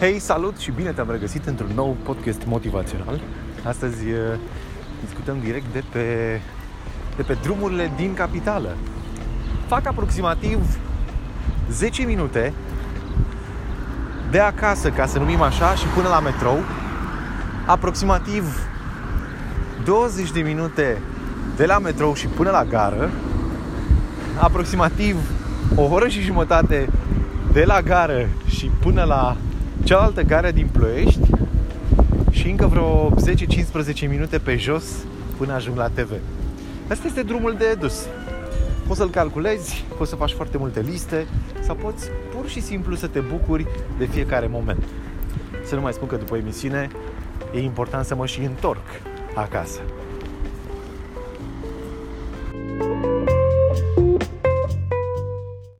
Hei, salut și bine te-am regăsit într-un nou podcast motivațional. Astăzi uh, discutăm direct de pe, de pe drumurile din capitală. Fac aproximativ 10 minute de acasă, ca să numim așa, și până la metrou. Aproximativ 20 de minute de la metrou și până la gară. Aproximativ o oră și jumătate de la gară și până la cealaltă gară din Ploiești și încă vreo 10-15 minute pe jos până ajung la TV. Asta este drumul de dus. Poți să-l calculezi, poți să faci foarte multe liste sau poți pur și simplu să te bucuri de fiecare moment. Să nu mai spun că după emisiune e important să mă și întorc acasă.